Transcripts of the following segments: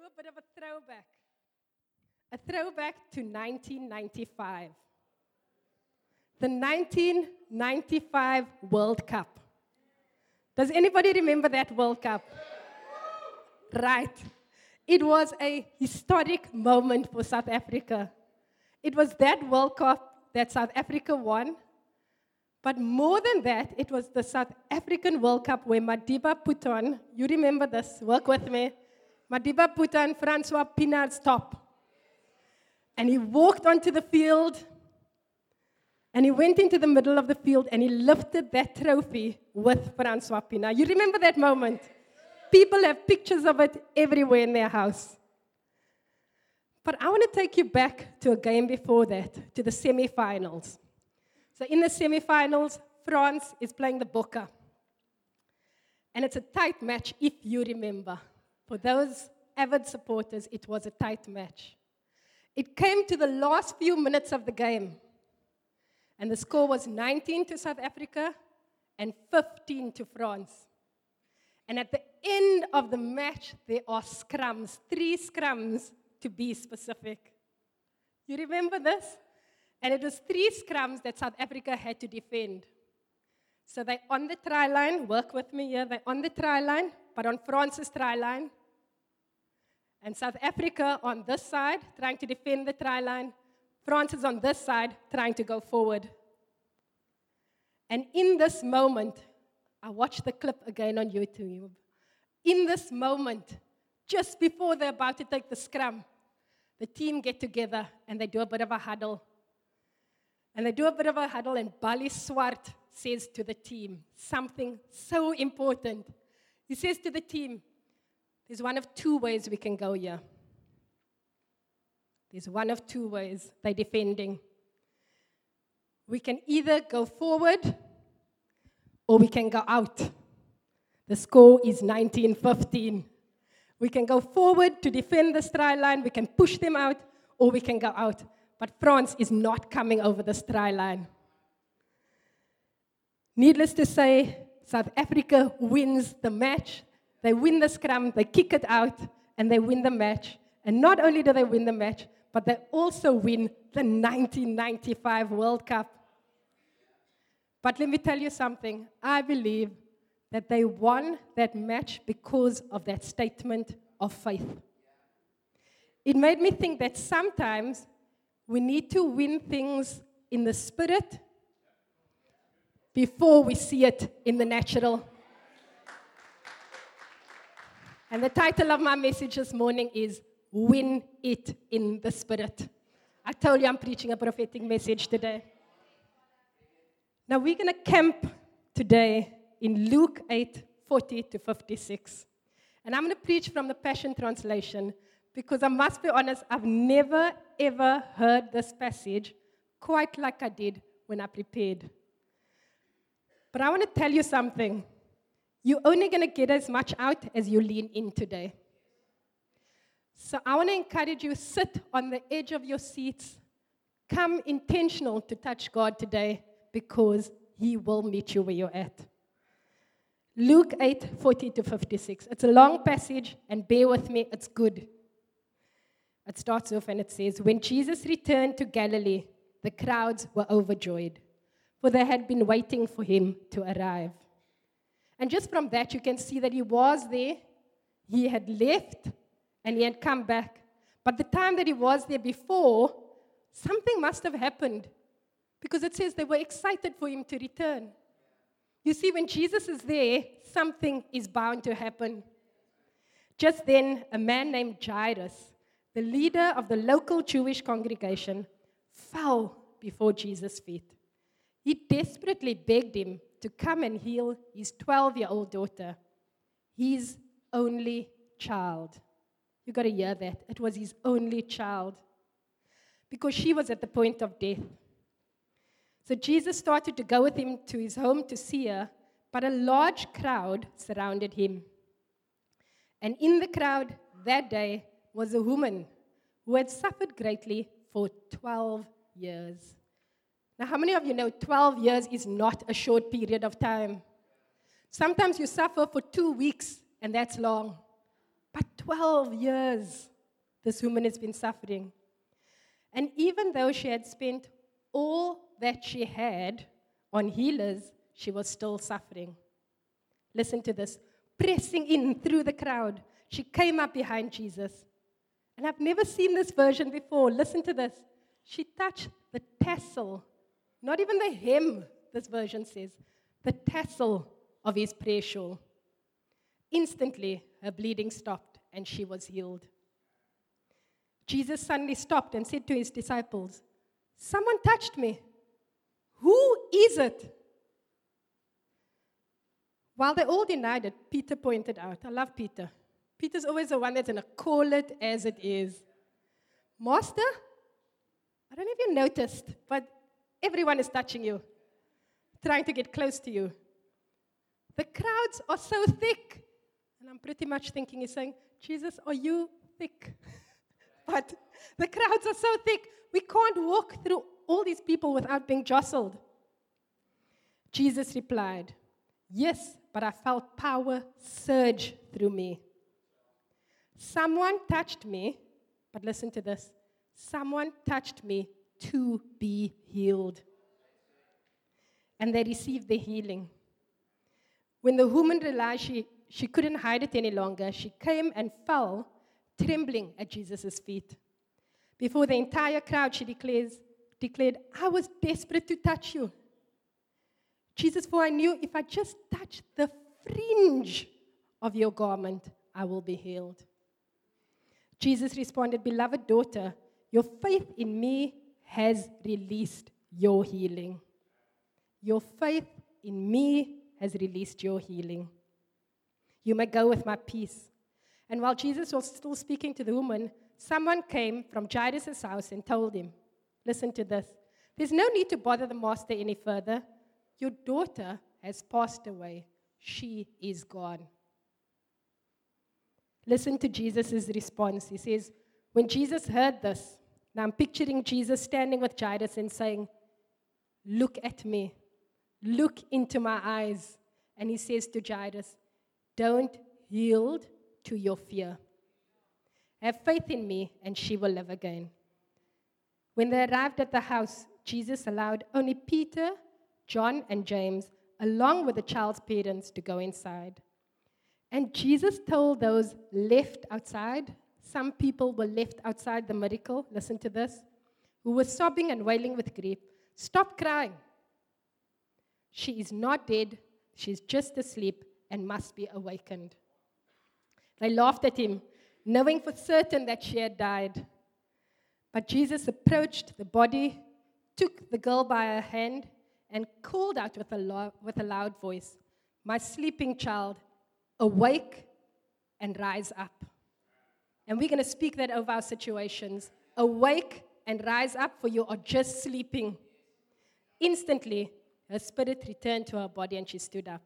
do a bit of a throwback. A throwback to 1995. The 1995 World Cup. Does anybody remember that World Cup? Right. It was a historic moment for South Africa. It was that World Cup that South Africa won. But more than that, it was the South African World Cup where Madiba put on, you remember this, work with me. Madiba put on Francois Pienaar's top. And he walked onto the field and he went into the middle of the field and he lifted that trophy with Francois Pienaar. You remember that moment? People have pictures of it everywhere in their house. But I want to take you back to a game before that, to the semi-finals. So in the semi-finals, France is playing the Bokke. And it's a tight match, if you remember. For those avid supporters, it was a tight match. It came to the last few minutes of the game. And the score was 19 to South Africa and 15 to France. And at the end of the match, there are scrums, three scrums to be specific. You remember this? And it was three scrums that South Africa had to defend. So they're on the try line, work with me here, they're on the try line, but on France's try line. And South Africa on this side, trying to defend the try line. France is on this side, trying to go forward. And in this moment, I watched the clip again on YouTube. In this moment, just before they're about to take the scrum, the team get together and they do a bit of a huddle. And they do a bit of a huddle, and Balie Swart says to the team something so important. He says to the team, There's one of two ways we can go here. There's one of two ways they're defending. We can either go forward or we can go out. The score is 1915. We can go forward to defend the try line, we can push them out, or we can go out. But France is not coming over the try line. Needless to say, South Africa wins the match. They win the scrum, they kick it out, and they win the match. And not only do they win the match, but they also win the 1995 World Cup. But let me tell you something. I believe that they won that match because of that statement of faith. It made me think that sometimes we need to win things in the spirit before we see it in the natural. And the title of my message this morning is Win It in the Spirit. I told you I'm preaching a prophetic message today. Now we're going to camp today in Luke 8 40 to 56. And I'm going to preach from the Passion Translation because I must be honest, I've never ever heard this passage quite like I did when I prepared. But I want to tell you something. You're only going to get as much out as you lean in today. So I want to encourage you sit on the edge of your seats. Come intentional to touch God today because he will meet you where you're at. Luke 8 40 to 56. It's a long passage, and bear with me, it's good. It starts off and it says, When Jesus returned to Galilee, the crowds were overjoyed, for they had been waiting for him to arrive. And just from that, you can see that he was there, he had left, and he had come back. But the time that he was there before, something must have happened because it says they were excited for him to return. You see, when Jesus is there, something is bound to happen. Just then, a man named Jairus, the leader of the local Jewish congregation, fell before Jesus' feet. He desperately begged him to come and heal his 12 year old daughter, his only child. You got to hear that. It was his only child because she was at the point of death. So Jesus started to go with him to his home to see her, but a large crowd surrounded him. And in the crowd that day was a woman who had suffered greatly for 12 years. Now, how many of you know 12 years is not a short period of time? Sometimes you suffer for two weeks, and that's long. But 12 years this woman has been suffering. And even though she had spent all that she had on healers, she was still suffering. Listen to this pressing in through the crowd, she came up behind Jesus. And I've never seen this version before. Listen to this. She touched the tassel, not even the hem, this version says, the tassel of his prayer shawl. Instantly, her bleeding stopped and she was healed. Jesus suddenly stopped and said to his disciples, Someone touched me. Who is it? While they all denied it, Peter pointed out. I love Peter. Peter's always the one that's going to call it as it is. Master, I don't know if you noticed, but everyone is touching you, trying to get close to you. The crowds are so thick. And I'm pretty much thinking, he's saying, Jesus, are you thick? but the crowds are so thick, we can't walk through all these people without being jostled. Jesus replied, Yes, but I felt power surge through me. Someone touched me, but listen to this someone touched me to be healed. And they received the healing. When the woman realized she, she couldn't hide it any longer, she came and fell, trembling at Jesus' feet. Before the entire crowd, she declares, declared, I was desperate to touch you. Jesus, for I knew if I just touch the fringe of your garment, I will be healed. Jesus responded, Beloved daughter, your faith in me has released your healing. Your faith in me has released your healing. You may go with my peace. And while Jesus was still speaking to the woman, someone came from Jairus' house and told him, Listen to this. There's no need to bother the master any further. Your daughter has passed away. She is gone. Listen to Jesus' response. He says, When Jesus heard this, now I'm picturing Jesus standing with Jairus and saying, Look at me. Look into my eyes. And he says to Jairus, Don't yield to your fear. Have faith in me, and she will live again. When they arrived at the house, Jesus allowed only Peter, John, and James, along with the child's parents, to go inside. And Jesus told those left outside, some people were left outside the miracle, listen to this, who were sobbing and wailing with grief, Stop crying. She is not dead, she's just asleep and must be awakened. They laughed at him, knowing for certain that she had died. But Jesus approached the body, took the girl by her hand, and called out with a, lo- with a loud voice, My sleeping child, awake and rise up. And we're going to speak that over our situations. Awake and rise up, for you are just sleeping. Instantly, her spirit returned to her body and she stood up.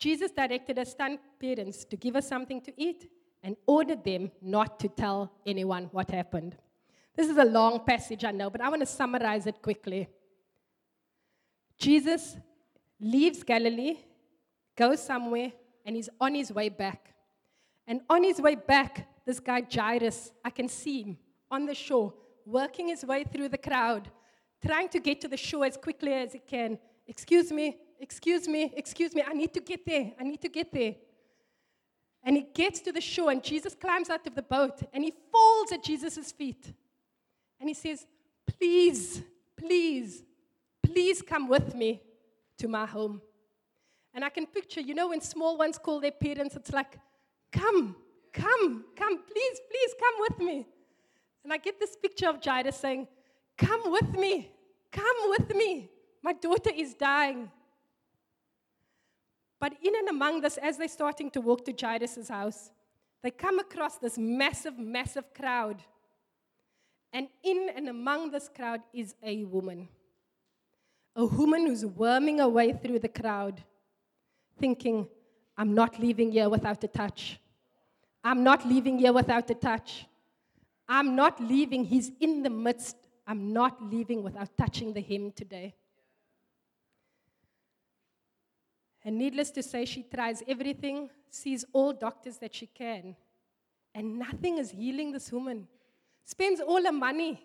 Jesus directed her stunned parents to give her something to eat and ordered them not to tell anyone what happened. This is a long passage, I know, but I want to summarize it quickly. Jesus leaves Galilee, goes somewhere, and he's on his way back. And on his way back, this guy Jairus, I can see him on the shore, working his way through the crowd, trying to get to the shore as quickly as he can. Excuse me, excuse me, excuse me, I need to get there, I need to get there. And he gets to the shore, and Jesus climbs out of the boat, and he falls at Jesus' feet. And he says, Please, please, please come with me to my home. And I can picture, you know, when small ones call their parents, it's like, Come, come, come, please, please come with me. And I get this picture of Jairus saying, Come with me, come with me. My daughter is dying. But in and among this, as they're starting to walk to Jairus' house, they come across this massive, massive crowd. And in and among this crowd is a woman. A woman who's worming her way through the crowd, thinking, I'm not leaving here without a touch. I'm not leaving here without a touch. I'm not leaving. He's in the midst. I'm not leaving without touching the hem today. And needless to say, she tries everything, sees all doctors that she can, And nothing is healing this woman. Spends all her money,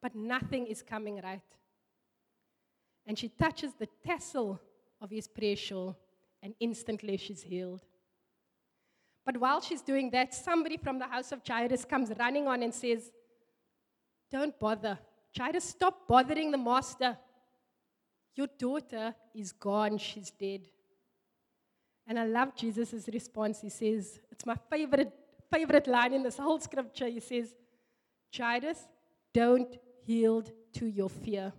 but nothing is coming right. And she touches the tassel of his prayer shawl, and instantly she's healed. But while she's doing that, somebody from the house of Jairus comes running on and says, Don't bother. Jairus, stop bothering the master. Your daughter is gone, she's dead. And I love Jesus' response. He says, It's my favorite, favorite line in this whole scripture. He says, Jairus, don't yield to your fear.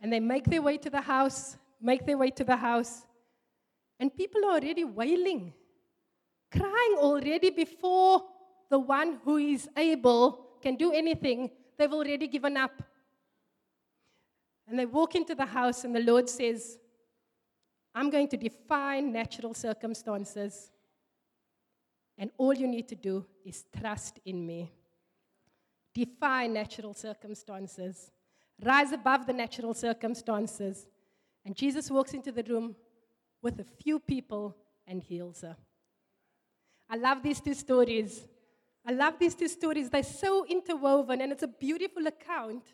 And they make their way to the house, make their way to the house, and people are already wailing, crying already before the one who is able can do anything. They've already given up. And they walk into the house, and the Lord says, I'm going to define natural circumstances. And all you need to do is trust in me. Defy natural circumstances. Rise above the natural circumstances. And Jesus walks into the room with a few people and heals her. I love these two stories. I love these two stories. They're so interwoven, and it's a beautiful account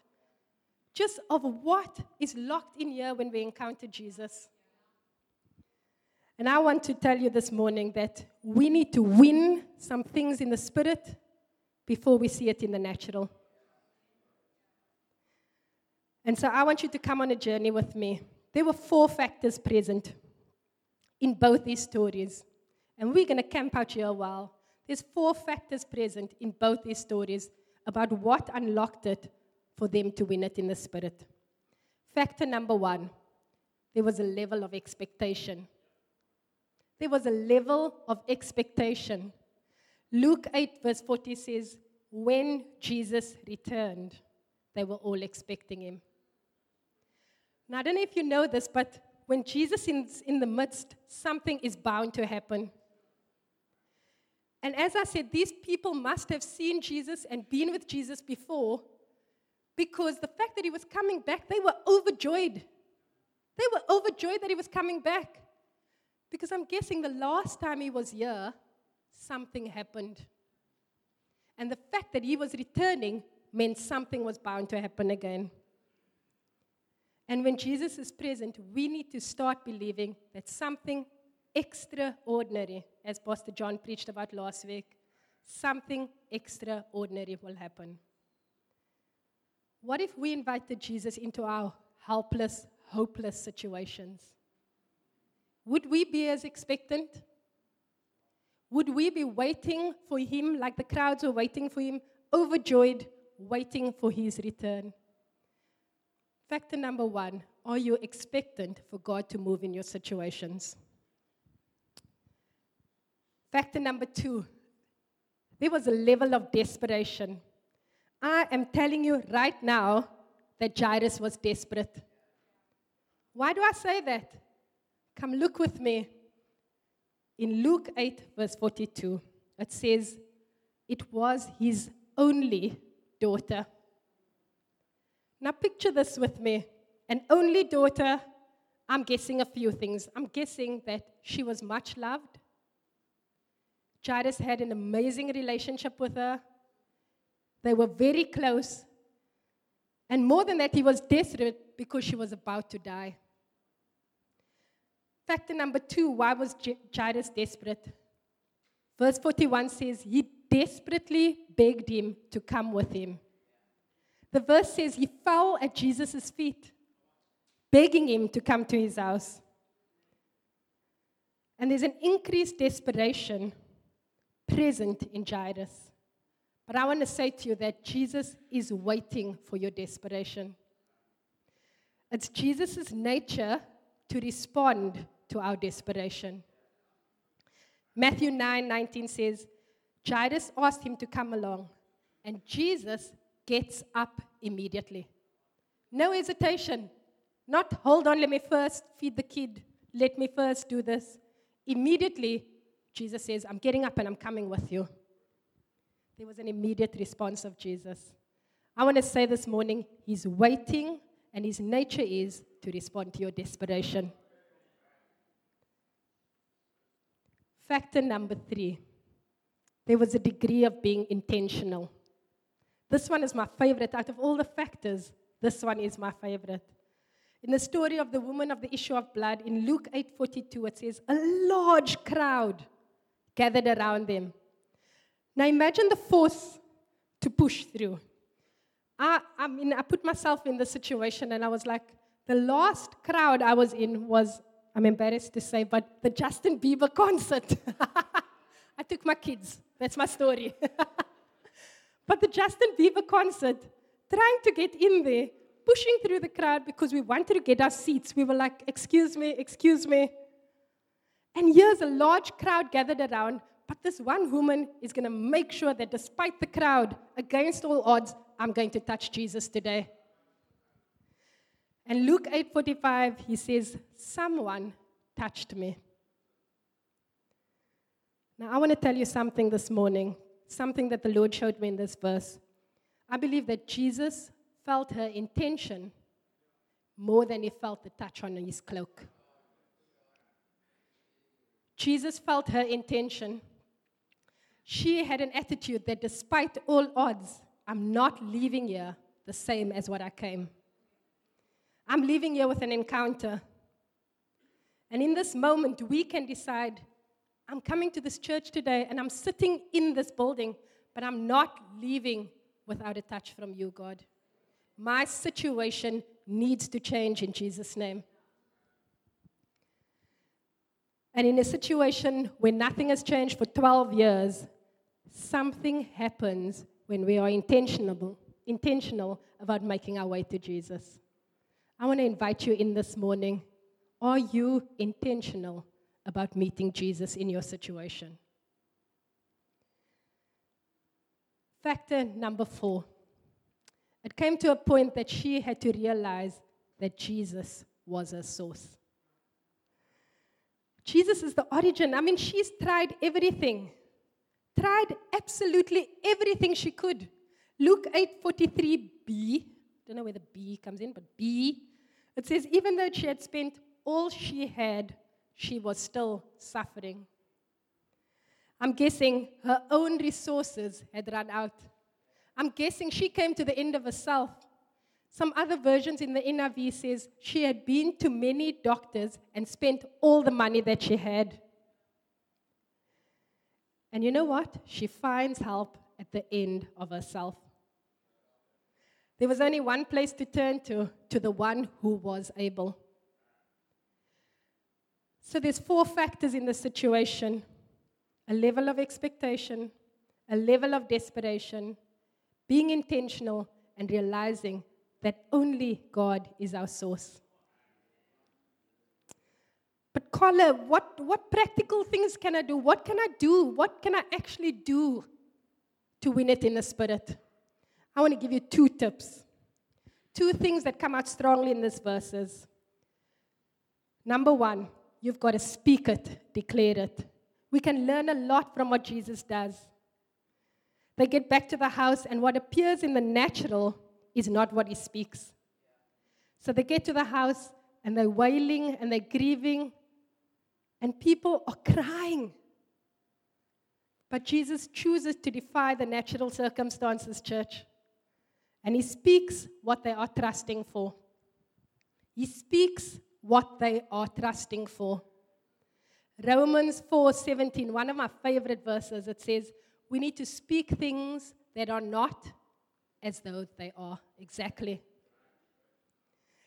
just of what is locked in here when we encounter Jesus. And I want to tell you this morning that we need to win some things in the spirit before we see it in the natural. And so I want you to come on a journey with me. There were four factors present in both these stories. And we're going to camp out here a while. There's four factors present in both these stories about what unlocked it for them to win it in the spirit. Factor number one there was a level of expectation. There was a level of expectation. Luke 8, verse 40 says, When Jesus returned, they were all expecting him. Now, I don't know if you know this, but when Jesus is in the midst, something is bound to happen. And as I said, these people must have seen Jesus and been with Jesus before because the fact that he was coming back, they were overjoyed. They were overjoyed that he was coming back. Because I'm guessing the last time he was here, something happened. And the fact that he was returning meant something was bound to happen again. And when Jesus is present, we need to start believing that something extraordinary, as Pastor John preached about last week, something extraordinary will happen. What if we invited Jesus into our helpless, hopeless situations? Would we be as expectant? Would we be waiting for him like the crowds were waiting for him, overjoyed, waiting for his return? Factor number one are you expectant for God to move in your situations? Factor number two there was a level of desperation. I am telling you right now that Jairus was desperate. Why do I say that? Come look with me. In Luke 8, verse 42, it says, It was his only daughter. Now, picture this with me an only daughter. I'm guessing a few things. I'm guessing that she was much loved. Jairus had an amazing relationship with her. They were very close. And more than that, he was desperate because she was about to die. Factor number two why was Jairus desperate? Verse 41 says, He desperately begged him to come with him. The verse says he fell at Jesus' feet, begging him to come to his house. And there's an increased desperation present in Jairus. But I want to say to you that Jesus is waiting for your desperation. It's Jesus' nature to respond to our desperation. Matthew 9 19 says, Jairus asked him to come along, and Jesus gets up immediately. No hesitation. Not, hold on, let me first feed the kid. Let me first do this. Immediately, Jesus says, I'm getting up and I'm coming with you. There was an immediate response of Jesus. I want to say this morning, He's waiting, and His nature is to respond to your desperation. Factor number three there was a degree of being intentional. This one is my favorite. Out of all the factors, this one is my favorite. In the story of the woman of the issue of blood, in Luke 8:42, it says, a large crowd gathered around them. Now imagine the force to push through. I, I mean, I put myself in the situation and I was like, the last crowd I was in was, I'm embarrassed to say, but the Justin Bieber concert. I took my kids. That's my story. but the Justin Bieber concert, trying to get in there, pushing through the crowd because we wanted to get our seats. We were like, excuse me, excuse me. And here's a large crowd gathered around, but this one woman is going to make sure that despite the crowd, against all odds, I'm going to touch Jesus today. And Luke 8:45 he says someone touched me. Now I want to tell you something this morning, something that the Lord showed me in this verse. I believe that Jesus felt her intention more than he felt the touch on his cloak. Jesus felt her intention. She had an attitude that despite all odds, I'm not leaving here the same as what I came. I'm leaving here with an encounter. And in this moment, we can decide I'm coming to this church today and I'm sitting in this building, but I'm not leaving without a touch from you, God. My situation needs to change in Jesus' name. And in a situation where nothing has changed for 12 years, something happens when we are intentional, intentional about making our way to Jesus. I want to invite you in this morning. Are you intentional about meeting Jesus in your situation? Factor number four. It came to a point that she had to realize that Jesus was a source. Jesus is the origin. I mean, she's tried everything tried absolutely everything she could. Luke 8:43b, don't know where the B comes in, but B, it says even though she had spent all she had, she was still suffering. I'm guessing her own resources had run out. I'm guessing she came to the end of herself. Some other versions in the NIV says she had been to many doctors and spent all the money that she had. And you know what? She finds help at the end of herself. There was only one place to turn to, to the one who was able. So there's four factors in the situation a level of expectation, a level of desperation, being intentional, and realizing that only God is our source. But Carla, what, what practical things can I do? What can I do? What can I actually do to win it in the spirit? I want to give you two tips. Two things that come out strongly in these verses. Number one, you've got to speak it, declare it. We can learn a lot from what Jesus does. They get back to the house, and what appears in the natural is not what he speaks. So they get to the house, and they're wailing and they're grieving and people are crying. But Jesus chooses to defy the natural circumstances, church. And he speaks what they are trusting for. He speaks what they are trusting for. Romans 4:17, one of my favorite verses, it says, "We need to speak things that are not as though they are." Exactly.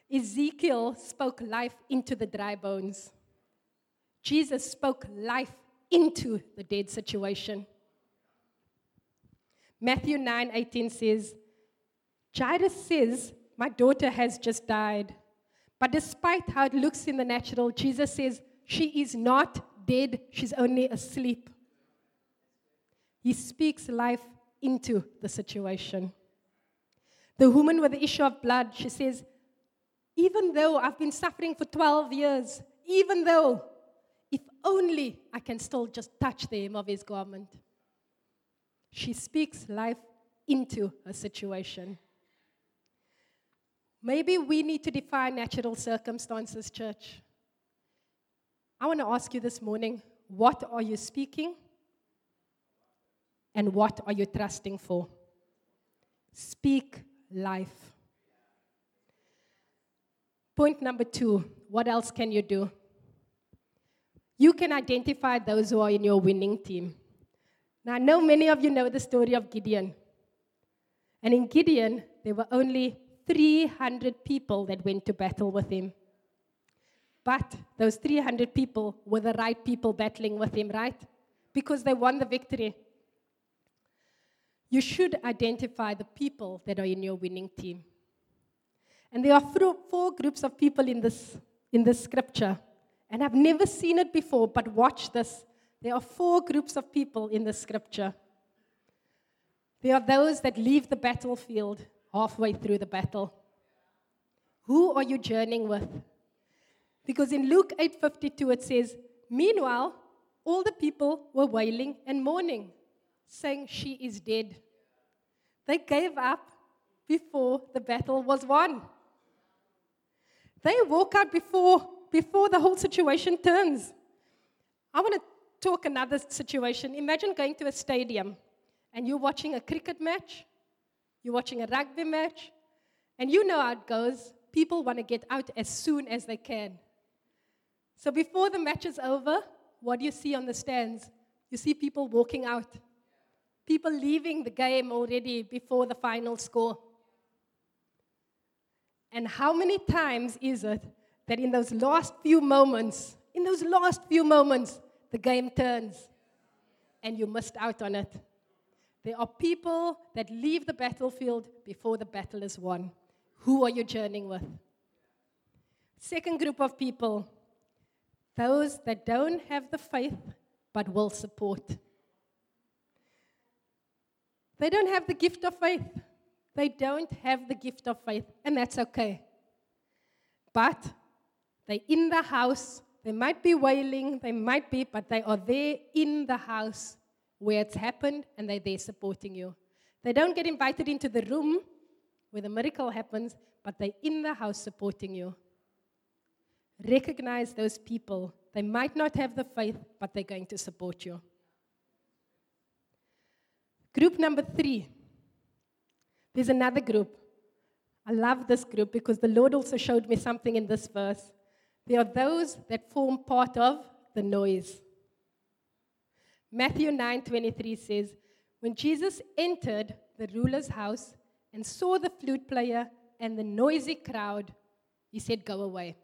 Ezekiel spoke life into the dry bones. Jesus spoke life into the dead situation. Matthew 9 18 says, Jairus says, My daughter has just died. But despite how it looks in the natural, Jesus says, She is not dead, she's only asleep. He speaks life into the situation. The woman with the issue of blood, she says, Even though I've been suffering for 12 years, even though if only I can still just touch the hem of his garment. She speaks life into her situation. Maybe we need to define natural circumstances, church. I want to ask you this morning what are you speaking? And what are you trusting for? Speak life. Point number two what else can you do? You can identify those who are in your winning team. Now, I know many of you know the story of Gideon. And in Gideon, there were only 300 people that went to battle with him. But those 300 people were the right people battling with him, right? Because they won the victory. You should identify the people that are in your winning team. And there are four groups of people in this, in this scripture. And I've never seen it before, but watch this. There are four groups of people in the scripture. There are those that leave the battlefield halfway through the battle. Who are you journeying with? Because in Luke 8:52 it says, "Meanwhile, all the people were wailing and mourning, saying she is dead." They gave up before the battle was won. They walk out before before the whole situation turns. I want to talk another situation. Imagine going to a stadium and you're watching a cricket match, you're watching a rugby match, and you know how it goes. People want to get out as soon as they can. So before the match is over, what do you see on the stands? You see people walking out, people leaving the game already before the final score. And how many times is it that in those last few moments, in those last few moments, the game turns and you missed out on it? There are people that leave the battlefield before the battle is won. Who are you journeying with? Second group of people those that don't have the faith but will support. They don't have the gift of faith. They don't have the gift of faith, and that's okay. But they're in the house. They might be wailing, they might be, but they are there in the house where it's happened and they're there supporting you. They don't get invited into the room where the miracle happens, but they're in the house supporting you. Recognize those people. They might not have the faith, but they're going to support you. Group number three. There's another group. I love this group because the Lord also showed me something in this verse. There are those that form part of the noise. Matthew 9:23 says, "When Jesus entered the ruler's house and saw the flute player and the noisy crowd, he said, "Go away."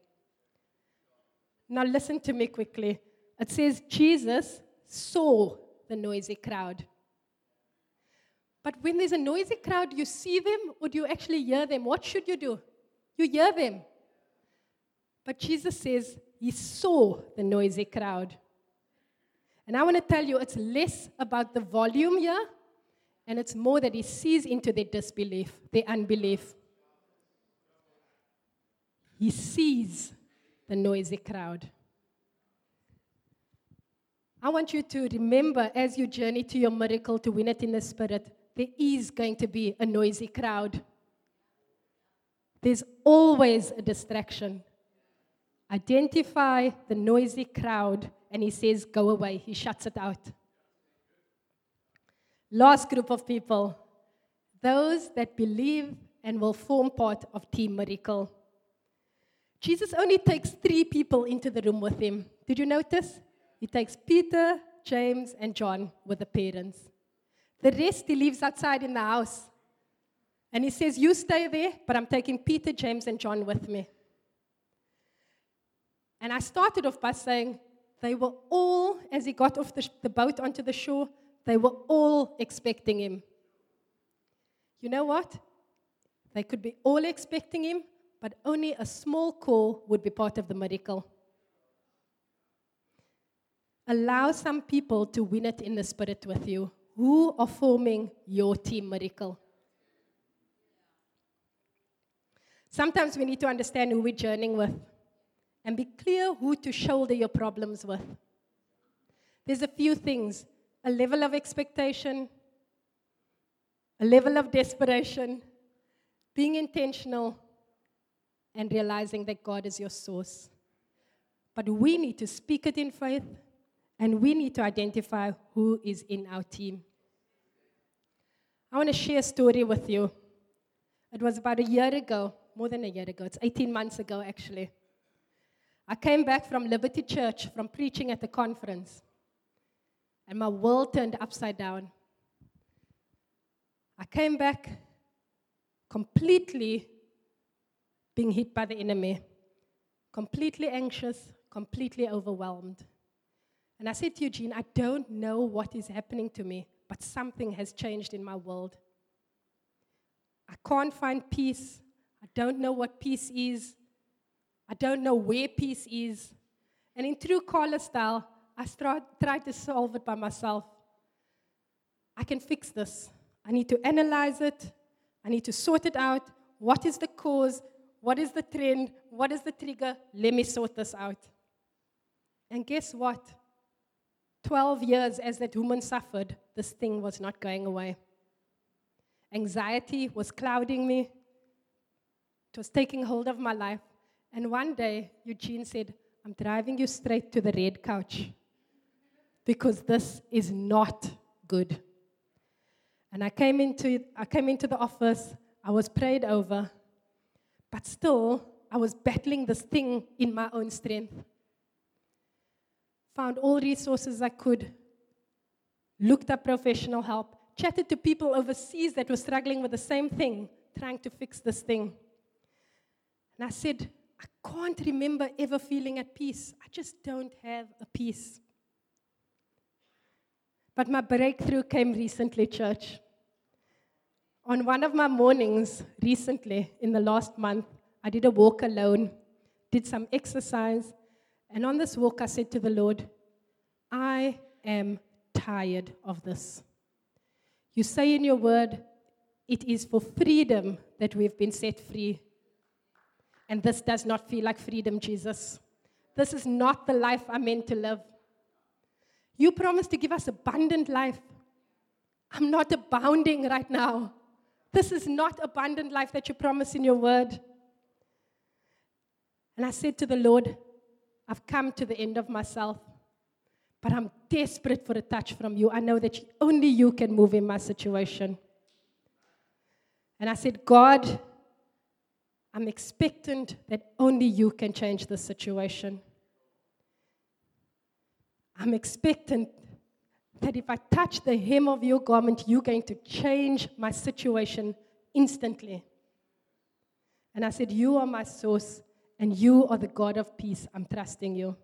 Now listen to me quickly. It says Jesus saw the noisy crowd. But when there's a noisy crowd, you see them or do you actually hear them? What should you do? You hear them. But Jesus says he saw the noisy crowd. And I want to tell you, it's less about the volume here, and it's more that he sees into their disbelief, their unbelief. He sees the noisy crowd. I want you to remember as you journey to your miracle to win it in the spirit, there is going to be a noisy crowd. There's always a distraction. Identify the noisy crowd and he says, Go away. He shuts it out. Last group of people those that believe and will form part of Team Miracle. Jesus only takes three people into the room with him. Did you notice? He takes Peter, James, and John with the parents. The rest he leaves outside in the house. And he says, You stay there, but I'm taking Peter, James, and John with me. And I started off by saying, they were all, as he got off the, the boat onto the shore, they were all expecting him. You know what? They could be all expecting him, but only a small core would be part of the miracle. Allow some people to win it in the spirit with you who are forming your team miracle. Sometimes we need to understand who we're journeying with and be clear who to shoulder your problems with. There's a few things a level of expectation, a level of desperation, being intentional, and realizing that God is your source. But we need to speak it in faith, and we need to identify who is in our team. I want to share a story with you. It was about a year ago, more than a year ago, it's 18 months ago actually. I came back from Liberty Church from preaching at the conference, and my world turned upside down. I came back completely being hit by the enemy, completely anxious, completely overwhelmed. And I said to Eugene, I don't know what is happening to me, but something has changed in my world. I can't find peace. I don't know what peace is. I don't know where peace is. And in true Carla style, I tried to solve it by myself. I can fix this. I need to analyze it. I need to sort it out. What is the cause? What is the trend? What is the trigger? Let me sort this out. And guess what? 12 years as that woman suffered, this thing was not going away. Anxiety was clouding me, it was taking hold of my life. And one day, Eugene said, I'm driving you straight to the red couch because this is not good. And I came into, I came into the office, I was prayed over, but still, I was battling this thing in my own strength. Found all resources I could, looked up professional help, chatted to people overseas that were struggling with the same thing, trying to fix this thing. And I said, I can't remember ever feeling at peace. I just don't have a peace. But my breakthrough came recently, church. On one of my mornings recently, in the last month, I did a walk alone, did some exercise, and on this walk, I said to the Lord, I am tired of this. You say in your word, it is for freedom that we've been set free. And this does not feel like freedom, Jesus. This is not the life I'm meant to live. You promised to give us abundant life. I'm not abounding right now. This is not abundant life that you promise in your word. And I said to the Lord, I've come to the end of myself, but I'm desperate for a touch from you. I know that only you can move in my situation. And I said, God, I'm expectant that only you can change the situation. I'm expectant that if I touch the hem of your garment, you're going to change my situation instantly. And I said, You are my source, and you are the God of peace. I'm trusting you.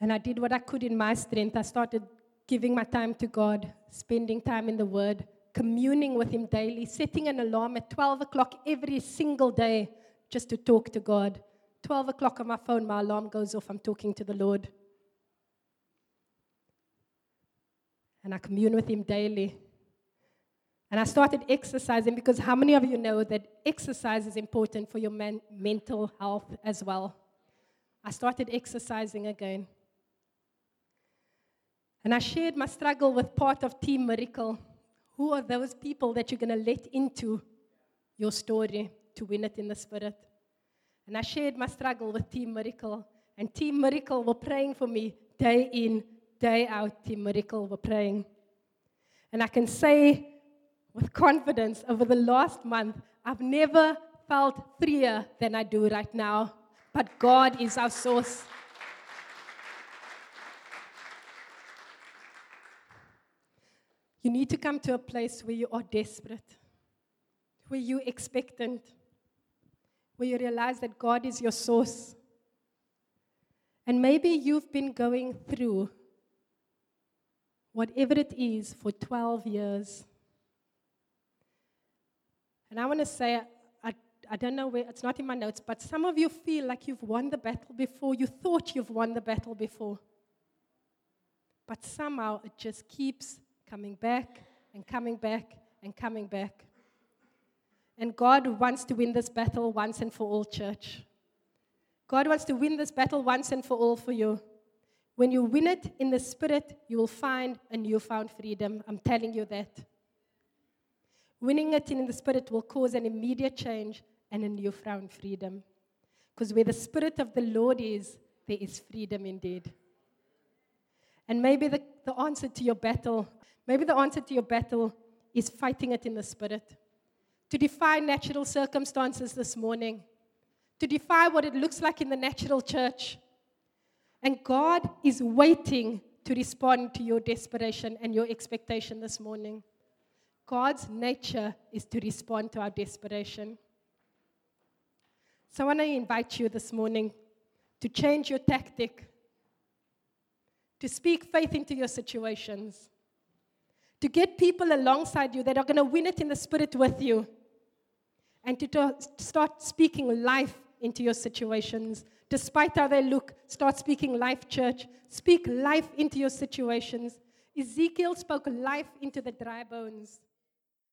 And I did what I could in my strength. I started giving my time to God, spending time in the Word, communing with Him daily, setting an alarm at 12 o'clock every single day just to talk to God. 12 o'clock on my phone, my alarm goes off. I'm talking to the Lord. And I commune with Him daily. And I started exercising because how many of you know that exercise is important for your man- mental health as well? I started exercising again. And I shared my struggle with part of Team Miracle. Who are those people that you're going to let into your story to win it in the spirit? And I shared my struggle with Team Miracle. And Team Miracle were praying for me day in, day out. Team Miracle were praying. And I can say with confidence over the last month, I've never felt freer than I do right now. But God is our source. You need to come to a place where you are desperate, where you're expectant, where you realize that God is your source. And maybe you've been going through whatever it is for 12 years. And I want to say, I, I don't know where, it's not in my notes, but some of you feel like you've won the battle before. You thought you've won the battle before. But somehow it just keeps coming back and coming back and coming back. And God wants to win this battle once and for all, church. God wants to win this battle once and for all for you. When you win it in the spirit, you will find a newfound freedom. I'm telling you that. Winning it in the spirit will cause an immediate change and a newfound freedom. Because where the spirit of the Lord is, there is freedom indeed. And maybe the, the answer to your battle, maybe the answer to your battle is fighting it in the spirit. To defy natural circumstances this morning, to defy what it looks like in the natural church. And God is waiting to respond to your desperation and your expectation this morning. God's nature is to respond to our desperation. So I want to invite you this morning to change your tactic, to speak faith into your situations, to get people alongside you that are going to win it in the spirit with you, and to, to start speaking life into your situations. Despite how they look, start speaking life, church. Speak life into your situations. Ezekiel spoke life into the dry bones.